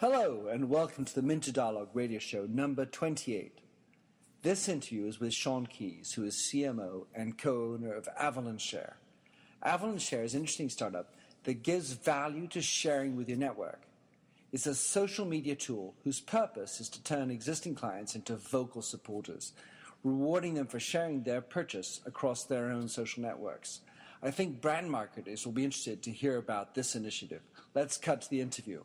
Hello, and welcome to the Minter Dialogue radio show number 28. This interview is with Sean Keyes, who is CMO and co owner of Avalanche Share. Avalanche Share is an interesting startup that gives value to sharing with your network. It's a social media tool whose purpose is to turn existing clients into vocal supporters, rewarding them for sharing their purchase across their own social networks. I think brand marketers will be interested to hear about this initiative. Let's cut to the interview.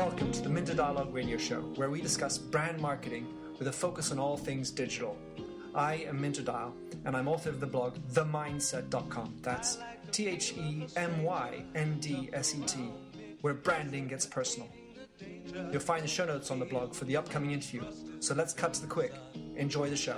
Welcome to the Minter Dialogue radio show, where we discuss brand marketing with a focus on all things digital. I am Minter Dial, and I'm author of the blog TheMyndset.com. That's T H E M Y N D S E T, where branding gets personal. You'll find the show notes on the blog for the upcoming interview. So let's cut to the quick. Enjoy the show.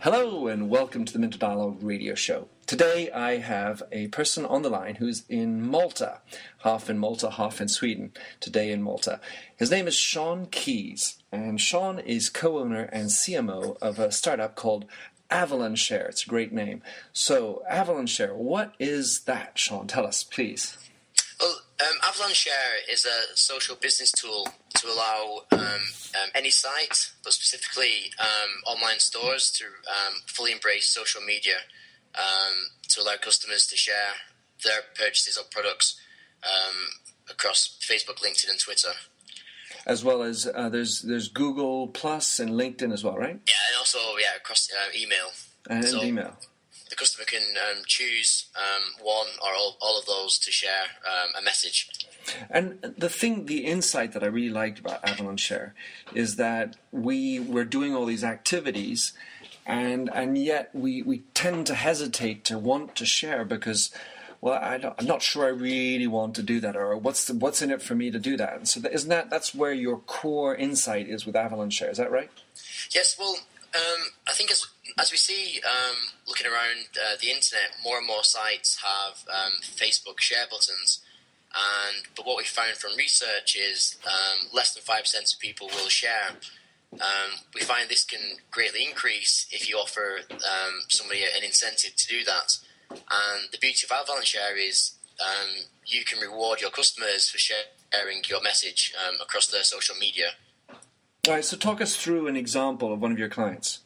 Hello, and welcome to the Minter Dialogue radio show. Today I have a person on the line who's in Malta, half in Malta, half in Sweden, today in Malta. His name is Sean Keyes, and Sean is co owner and CMO of a startup called Avalanche Share. It's a great name. So, Avalanche Share, what is that, Sean? Tell us, please. Well, um, Avalanche Share is a social business tool to allow um, um, any site, but specifically um, online stores, to um, fully embrace social media um, to allow customers to share their purchases of products across Facebook, LinkedIn, and Twitter. As well as uh, there's there's Google Plus and LinkedIn as well, right? Yeah, and also yeah across uh, email and so, email the customer can um, choose um, one or all, all, of those to share um, a message. And the thing, the insight that I really liked about Avalanche Share is that we were doing all these activities, and and yet we, we tend to hesitate to want to share because. Well, I am not sure I really want to do that, or what's the, what's in it for me to do that? So, isn't that that's where your core insight is with Avalanche Share? Is that right? Yes. Well, um, I think as as we see, um, looking around uh, the internet, more and more sites have um, Facebook share buttons. And but what we found from research is um, less than five percent of people will share. Um, we find this can greatly increase if you offer um, somebody an incentive to do that. And the beauty of Avalanche Share is um, you can reward your customers for sharing your message across their social media. All right. So talk us through an example of one of your clients.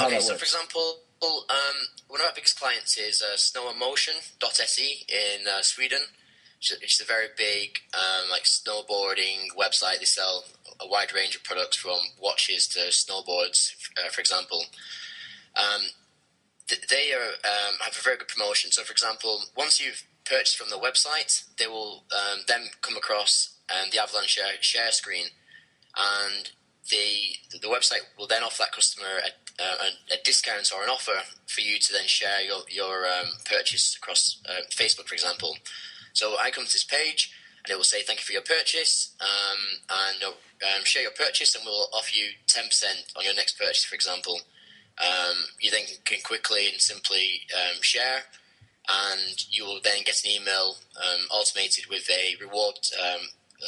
Okay, so for example, um, one of our biggest clients is uh, snowmotion.se in uh, Sweden. It's a very big um, like snowboarding website. They sell a wide range of products from watches to snowboards, uh, for example. Um, they are, um, have a very good promotion. So, for example, once you've purchased from the website, they will um, then come across um, the Avalanche share, share screen, and the the website will then offer that customer a, a, a, discount or an offer for you to then share your your um, purchase across uh, Facebook, for example. So I come to this page and it will say thank you for your purchase um, and um, share your purchase and we'll offer you ten percent on your next purchase, for example. Um, you then can quickly and simply um, share. And you will then get an email um, automated with a reward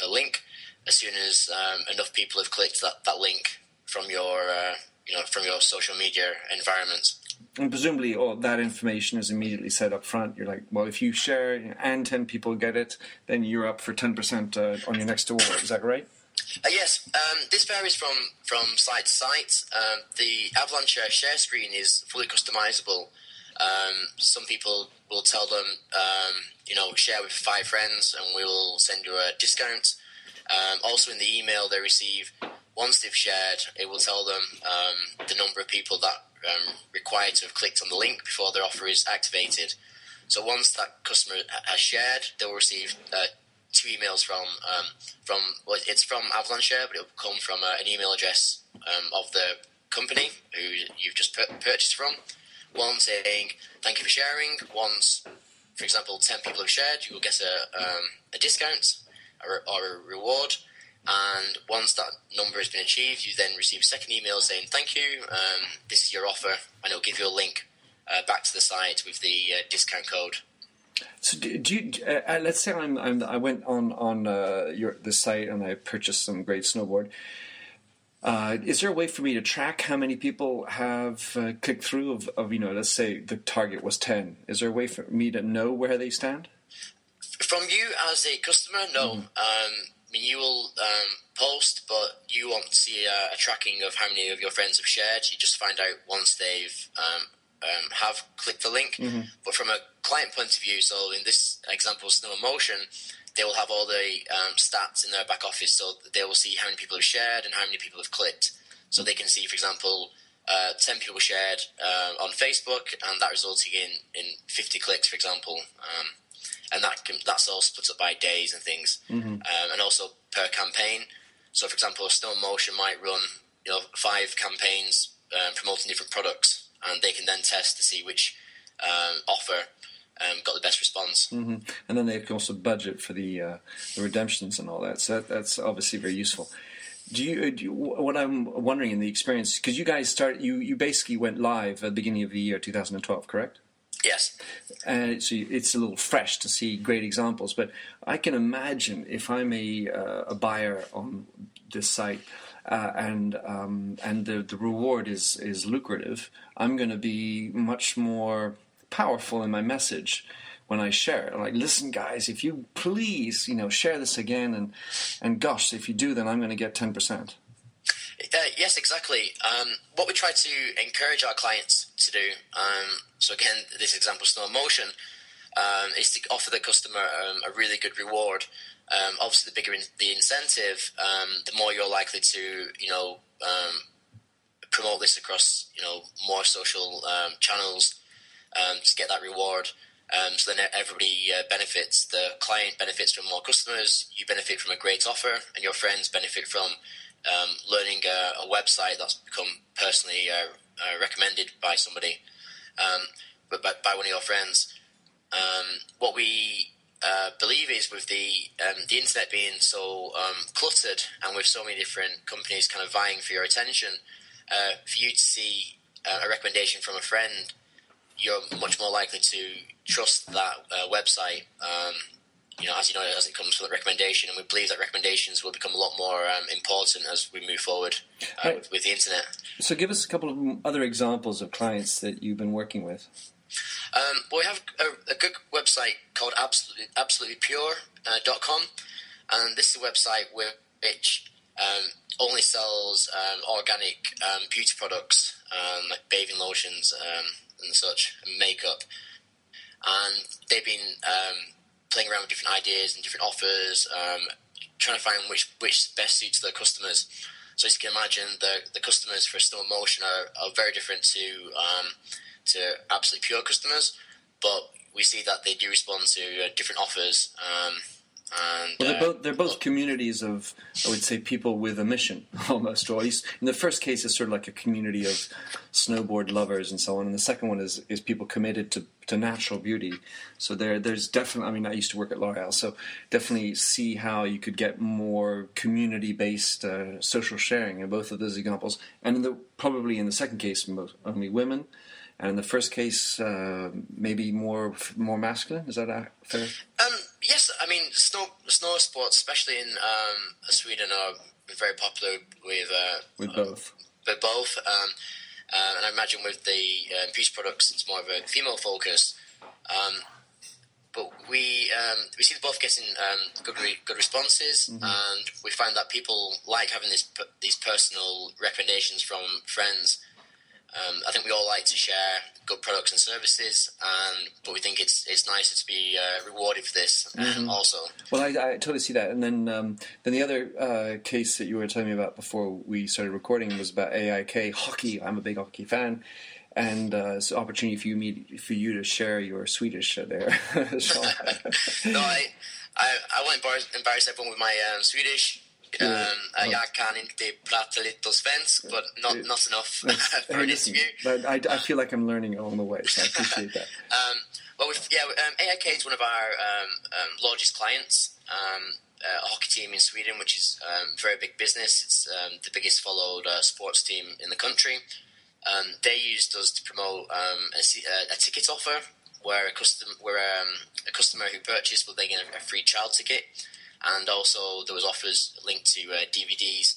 a link as soon as um, enough people have clicked that, that link from your uh, you know from your social media environment. And presumably, all that information is immediately set up front. You're like, well, if you share and ten people get it, then you're up for ten percent uh, on your next award. Is that right? Uh, yes, um, this varies from, from site to site. Um, the Avalanche share screen is fully customizable. Um, some people will tell them, um, you know, share with five friends, and we'll send you a discount. Um, also, in the email they receive, once they've shared, it will tell them um, the number of people that um, require to have clicked on the link before their offer is activated. So once that customer has shared, they will receive uh, two emails from um, from well, it's from Avalanche but it will come from uh, an email address um, of the company who you've just pur- purchased from. One saying thank you for sharing. Once, for example, ten people have shared, you will get a um, a discount or, or a reward. And once that number has been achieved, you then receive a second email saying, Thank you, um, this is your offer, and it'll give you a link uh, back to the site with the uh, discount code. So do, do you, uh, uh, let's say I'm, I'm, i went on on uh, your the site and I purchased some great snowboard. Uh, is there a way for me to track how many people have uh, clicked through? Of, of you know, let's say the target was ten. Is there a way for me to know where they stand? From you as a customer, no. Mm. Um, I mean, you will um, post, but you won't see a, a tracking of how many of your friends have shared. You just find out once they've um, um, have clicked the link. Mm-hmm. But from a client point of view, so in this example, Snow Motion, they will have all the um, stats in their back office, so they will see how many people have shared and how many people have clicked. So they can see, for example, uh, 10 people shared uh, on Facebook, and that resulting in, in 50 clicks, for example. Um, and that can, that's all split up by days and things, um, and also per campaign. So, for example, Snow Motion might run you know five campaigns um, promoting different products, and they can then test to see which um, offer um, got the best response. hmm And then they can also budget for the uh, the redemptions and all that. So that, that's obviously very useful. Do you, do you? What I'm wondering in the experience because you guys start you you basically went live at the beginning of the year 2012, correct? Yes. and so it's a little fresh to see great examples. But I can imagine if I'm a uh, a buyer on this site. Uh, and um, and the, the reward is is lucrative. I'm going to be much more powerful in my message when I share it. Like, listen, guys, if you please, you know, share this again, and and gosh, if you do, then I'm going to get ten percent. Uh, yes, exactly. Um, what we try to encourage our clients to do, um, so again, this example, Snow Motion, um, is to offer the customer um, a really good reward. Um, obviously, the bigger in, the incentive, um, the more you're likely to, you know, um, promote this across, you know, more social um, channels to get that reward. So then everybody uh, benefits. The client benefits from more customers. You benefit from a great offer, and your friends benefit from learning a, a, website that's become personally uh, uh, recommended by somebody, but by, by, one of your friends. Um, what we uh, believe is with the um, the internet being so um, cluttered and with so many different companies kind of vying for your attention, uh, for you to see uh, a recommendation from a friend, you're much more likely to trust that uh, website. Um, you know, as you know, as it comes from the recommendation, and we believe that recommendations will become a lot more um, important as we move forward uh, Right. with, with the internet. So, give us a couple of other examples of clients that you've been working with. Um, but we have a, a good website called absolutely, absolutelypure.com, and this is a website which um, only sells um, organic um, beauty products, um, like bathing lotions um, and such, and makeup. And they've been playing around with different ideas and different offers, trying to find which which best suits their customers. So as you can imagine, the the customers for Snow Motion are, are very different to to absolutely pure customers, but we see that they do respond to uh, different offers. Um, and Well, they're uh, both they're both communities of I would say people with a mission almost. Or at least in the first case, it's sort of like a community of snowboard lovers and so on. And the second one is is people committed to, to natural beauty. So there there's definitely. I mean, I used to work at L'Oreal, so definitely see how you could get more community based uh, social sharing in both of those examples. And in the probably in the second case, most, only women. And in the first case, uh, maybe more more masculine. Is that fair? Um, yes, I mean snow snow sports, especially in um, Sweden, are very popular with uh, With both. with both. Um, uh, and I imagine with the uh, beauty products, it's more of a female focus. Um, but we um, we see both getting um, good re- good responses, and we find that people like having this these personal recommendations from friends. Um, I think we all like to share good products and services, and but we think it's it's nicer to be uh, rewarded for this um, also. Well, I, I totally see that. And then, um, then the other uh, case that you were telling me about before we started recording was about AIK hockey. I'm a big hockey fan, and uh, it's an opportunity for you me, for you to share your Swedish there. No, I, I, I won't embarrass, embarrass everyone with my um, Swedish. Um, Yeah. uh, Jag kan inte prata lite svensk, but not, not enough for an interview. but I, I feel like I'm learning along the way, so I appreciate that. Um, well, yeah, um, AIK is one of our um, um, largest clients. Um, uh, a hockey team in Sweden, which is um, very big business. It's um, the biggest followed uh, sports team in the country. Um, they used us to promote um, a, a, a ticket offer where a custom where um, a customer who purchased will they get a, a free child ticket, and also there was offers linked to uh, DVDs.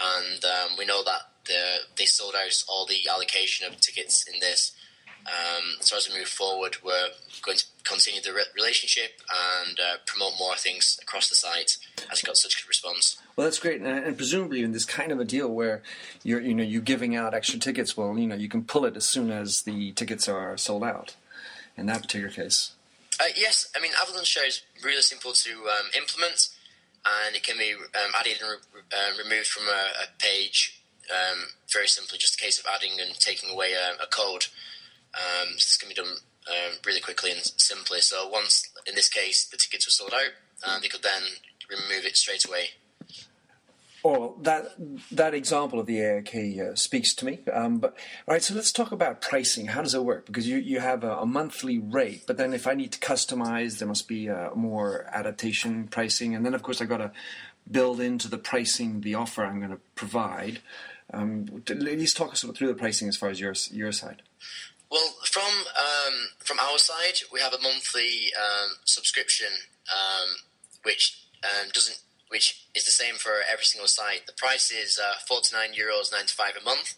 and um, we know that the, they sold out all the allocation of tickets in this. Um, so as we move forward, we're going to continue the re- relationship and uh, promote more things across the site as it got such good response. Well, that's great, and, and, presumably in this kind of a deal where you're, you know, you're giving out extra tickets. Well, you know, you can pull it as soon as the tickets are sold out. In that particular case. Uh, yes, I mean Avalanche Share is really simple to um, implement, and it can be um, added and re- uh, removed from a, a page um, very simply. Just a case of adding and taking away a, a code. Um, so this can be done um, really quickly and simply. So once, in this case, the tickets were sold out, uh, they could then remove it straight away. Well, that that example of the AIK uh, speaks to me. Um, but all right, so let's talk about pricing. How does it work? Because you, you have a, a monthly rate, but then if I need to customize, there must be a more adaptation pricing, and then of course I've got to build into the pricing the offer I'm going to provide. Um, at least talk us through the pricing as far as your your side. Well, from um, from our side, we have a monthly um, subscription, um, which um, doesn't, which is the same for every single site. The price is uh, forty nine euros ninety five a month,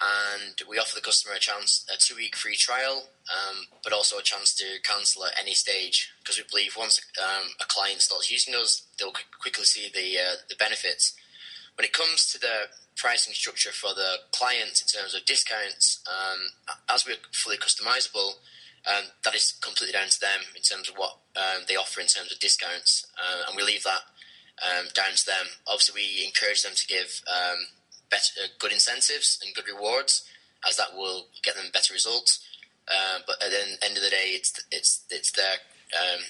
and we offer the customer a chance, a two week free trial, um, but also a chance to cancel at any stage because we believe once um, a client starts using us, they'll quickly see the uh, the benefits. When it comes to the pricing structure for the clients in terms of discounts, um, as we're fully customizable, um, that is completely down to them in terms of what um, they offer in terms of discounts, uh, and we leave that um, down to them. Obviously, we encourage them to give um, better, uh, good incentives and good rewards, as that will get them better results. Uh, but at the end of the day, it's it's it's their um,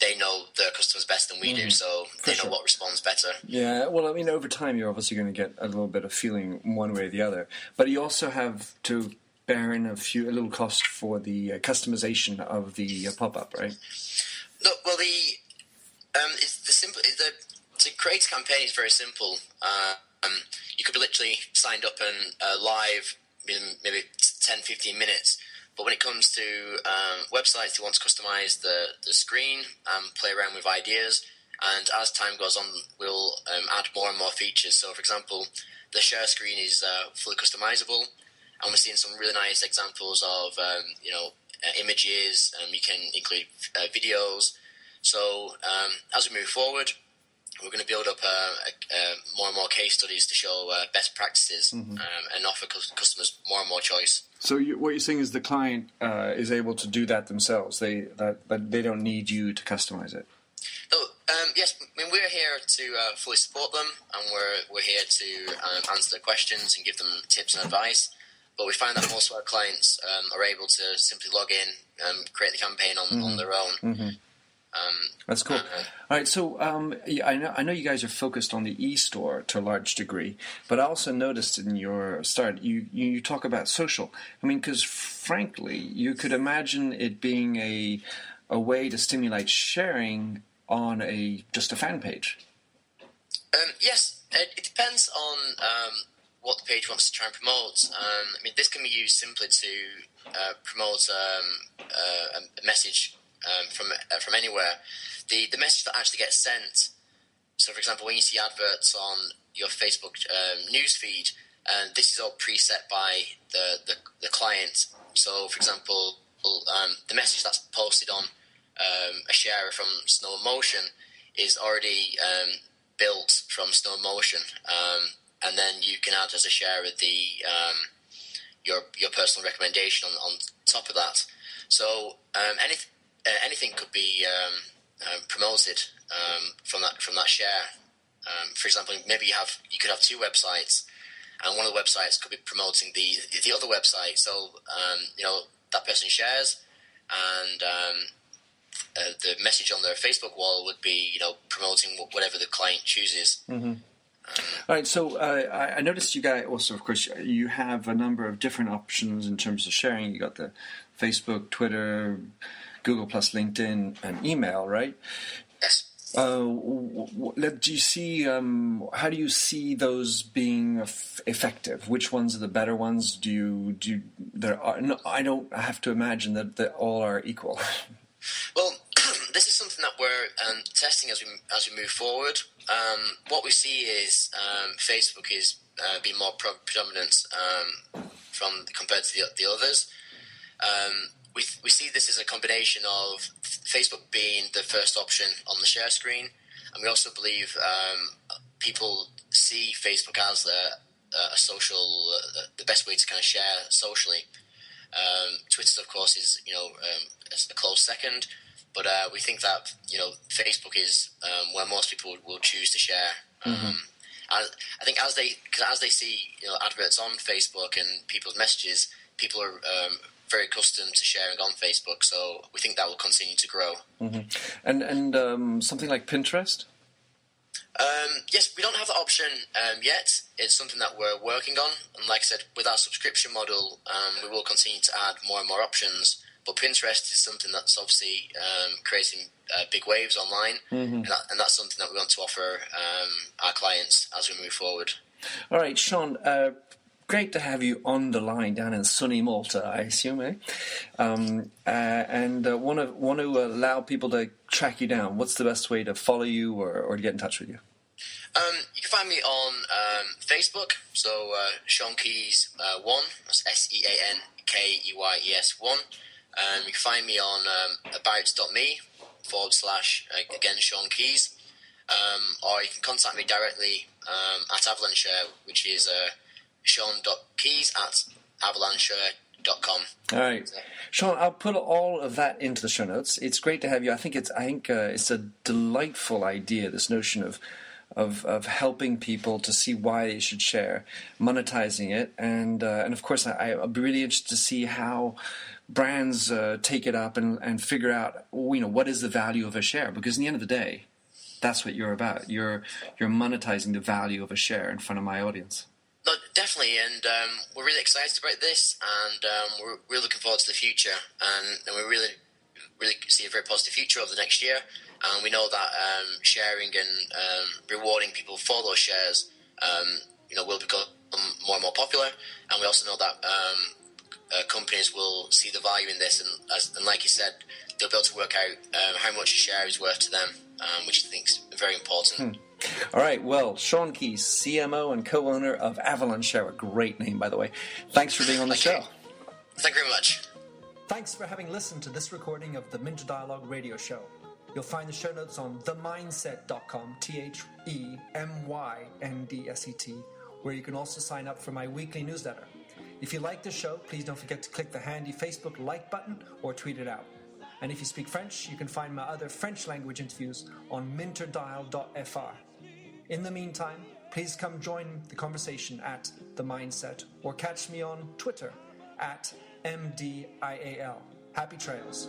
they know their customers better than we mm, do, mm-hmm. so they know what responds better. Yeah, well, I mean, over time, you're obviously going to get a little bit of feeling one way or the other, but you also have to bear in a few a little cost for the uh, customization of the uh, pop up, right? No, well, the um, it's the simple the to create a campaign is very simple. Uh, um, you could be literally signed up and uh, live in maybe 10, 15 minutes but when it comes to um, websites, you want to customize the, the screen and play around with ideas. And as time goes on, we'll um, add more and more features. So, for example, the share screen is uh, fully customizable, and we're seeing some really nice examples of um, you know uh, images. and you can include uh, videos. So, um, as we move forward, we're going to build up uh, uh, more and more case studies to show uh, best practices mm-hmm. um, and offer customers more and more choice. So you, what you're saying is the client uh, is able to do that themselves. They that, that they don't need you to customize it. No, um, yes, I mean we're here to uh, fully support them, and we're we're here to um, answer their questions and give them tips and advice. But we find that most of our clients um, are able to simply log in, and create the campaign on, mm-hmm. on their own. Mm-hmm. Um, That's cool. Uh, All right, so um, I know I know you guys are focused on the e-store to a large degree, but I also noticed in your start you you talk about social. I mean, because frankly, you could imagine it being a a way to stimulate sharing on a just a fan page. Um, yes, it, it, depends on um, what the page wants to try and promote. Um, I mean, this can be used simply to uh, promote um, uh, a message um, from uh, from anywhere, the the message that actually gets sent. So, for example, when you see adverts on your Facebook um, news feed, and this is all preset by the, the, the client. So, for example, um, the message that's posted on um, a share from Snow Motion is already um, built from Snow Motion, um, and then you can add as a share the um, your your personal recommendation on, on top of that. So, um, anything uh, anything could be um, um, promoted um, from that from that share. Um, for example, maybe you have you could have two websites, and one of the websites could be promoting the the other website. So um, you know that person shares, and uh, the message on their Facebook wall would be you know promoting whatever the client chooses. Mm-hmm. All right, so uh, I noticed you guys also, of course, you have a number of different options in terms of sharing. You got the Facebook, Twitter, Google Plus, LinkedIn, and email, right? Yes. Uh, do you see? Um, how do you see those being effective? Which ones are the better ones? Do you do? You, there are. No, I don't have to imagine that they all are equal. well, this is something that we're um, testing as we as we move forward. Um, what we see is um, Facebook is uh, being more pro- predominant um, from compared to the, the others. Um, we, we see this as a combination of Facebook being the first option on the share screen, and we also believe um, people see Facebook as a, a social, uh, the best way to kind of share socially. Um, Twitter, of course, is you know um, a close second, but uh, we think that you know Facebook is um, where most people will choose to share. Mm-hmm. Um, I think as they cause as they see you know adverts on Facebook and people's messages, people are um, very accustomed to sharing on Facebook. So we think that will continue to grow. Mm-hmm. And and um, something like Pinterest. Um, yes, we don't have the option um, yet. It's something that we're working on, and like I said, with our subscription model, um, we will continue to add more and more options. But Pinterest is something that's obviously um, creating uh, big waves online, mm-hmm. and, that, and, that's something that we want to offer um, our clients as we move forward. All right, Sean. Uh, great to have you on the line down in sunny Malta, I assume, eh? Um, uh, and uh, want to want to allow people to track you down. What's the best way to follow you or, or to get in touch with you? Um, you can find me on um, Facebook. So uh, Sean Keyes uh, one. That's S E A N K E Y E S one. Um, you can find me on um, about.me forward slash again Sean Keyes. Um, or you can contact me directly um, at Avalancheshare, which is uh, sean.keyes at avalancheshare.com. All right, Sean. I'll put all of that into the show notes. It's great to have you. I think it's I think uh, it's a delightful idea. This notion of of of helping people to see why they should share, monetizing it, and uh, and of course I, I'll be really interested to see how brands uh, take it up and, and figure out you know what is the value of a share because in the end of the day, that's what you're about. You're you're monetizing the value of a share in front of my audience. No, definitely, and um, we're really excited about this, and um, we're really looking forward to the future, and, and, we really, really see a very positive future over the next year. And we know that um, sharing and um, rewarding people for those shares, um, you know, will become more and more popular. And we also know that um, uh, companies will see the value in this, and, as, and like you said, they'll be able to work out how much a share is worth to them, which I think is very important. Hmm. All right. Well, Sean Keyes, CMO and co-owner of Avalancheshare, a great name, by the way. Thanks for being on the Thank show. Thank you very much. Thanks for having listened to this recording of the Minter Dialogue radio show. You'll find the show notes on themyndset.com, T H E M Y N D S E T, where you can also sign up for my weekly newsletter. If you like the show, please don't forget to click the handy Facebook like button or tweet it out. And if you speak French, you can find my other French language interviews on minterdial.fr. In the meantime, please come join the conversation at The Myndset or catch me on Twitter at MDIAL. Happy trails.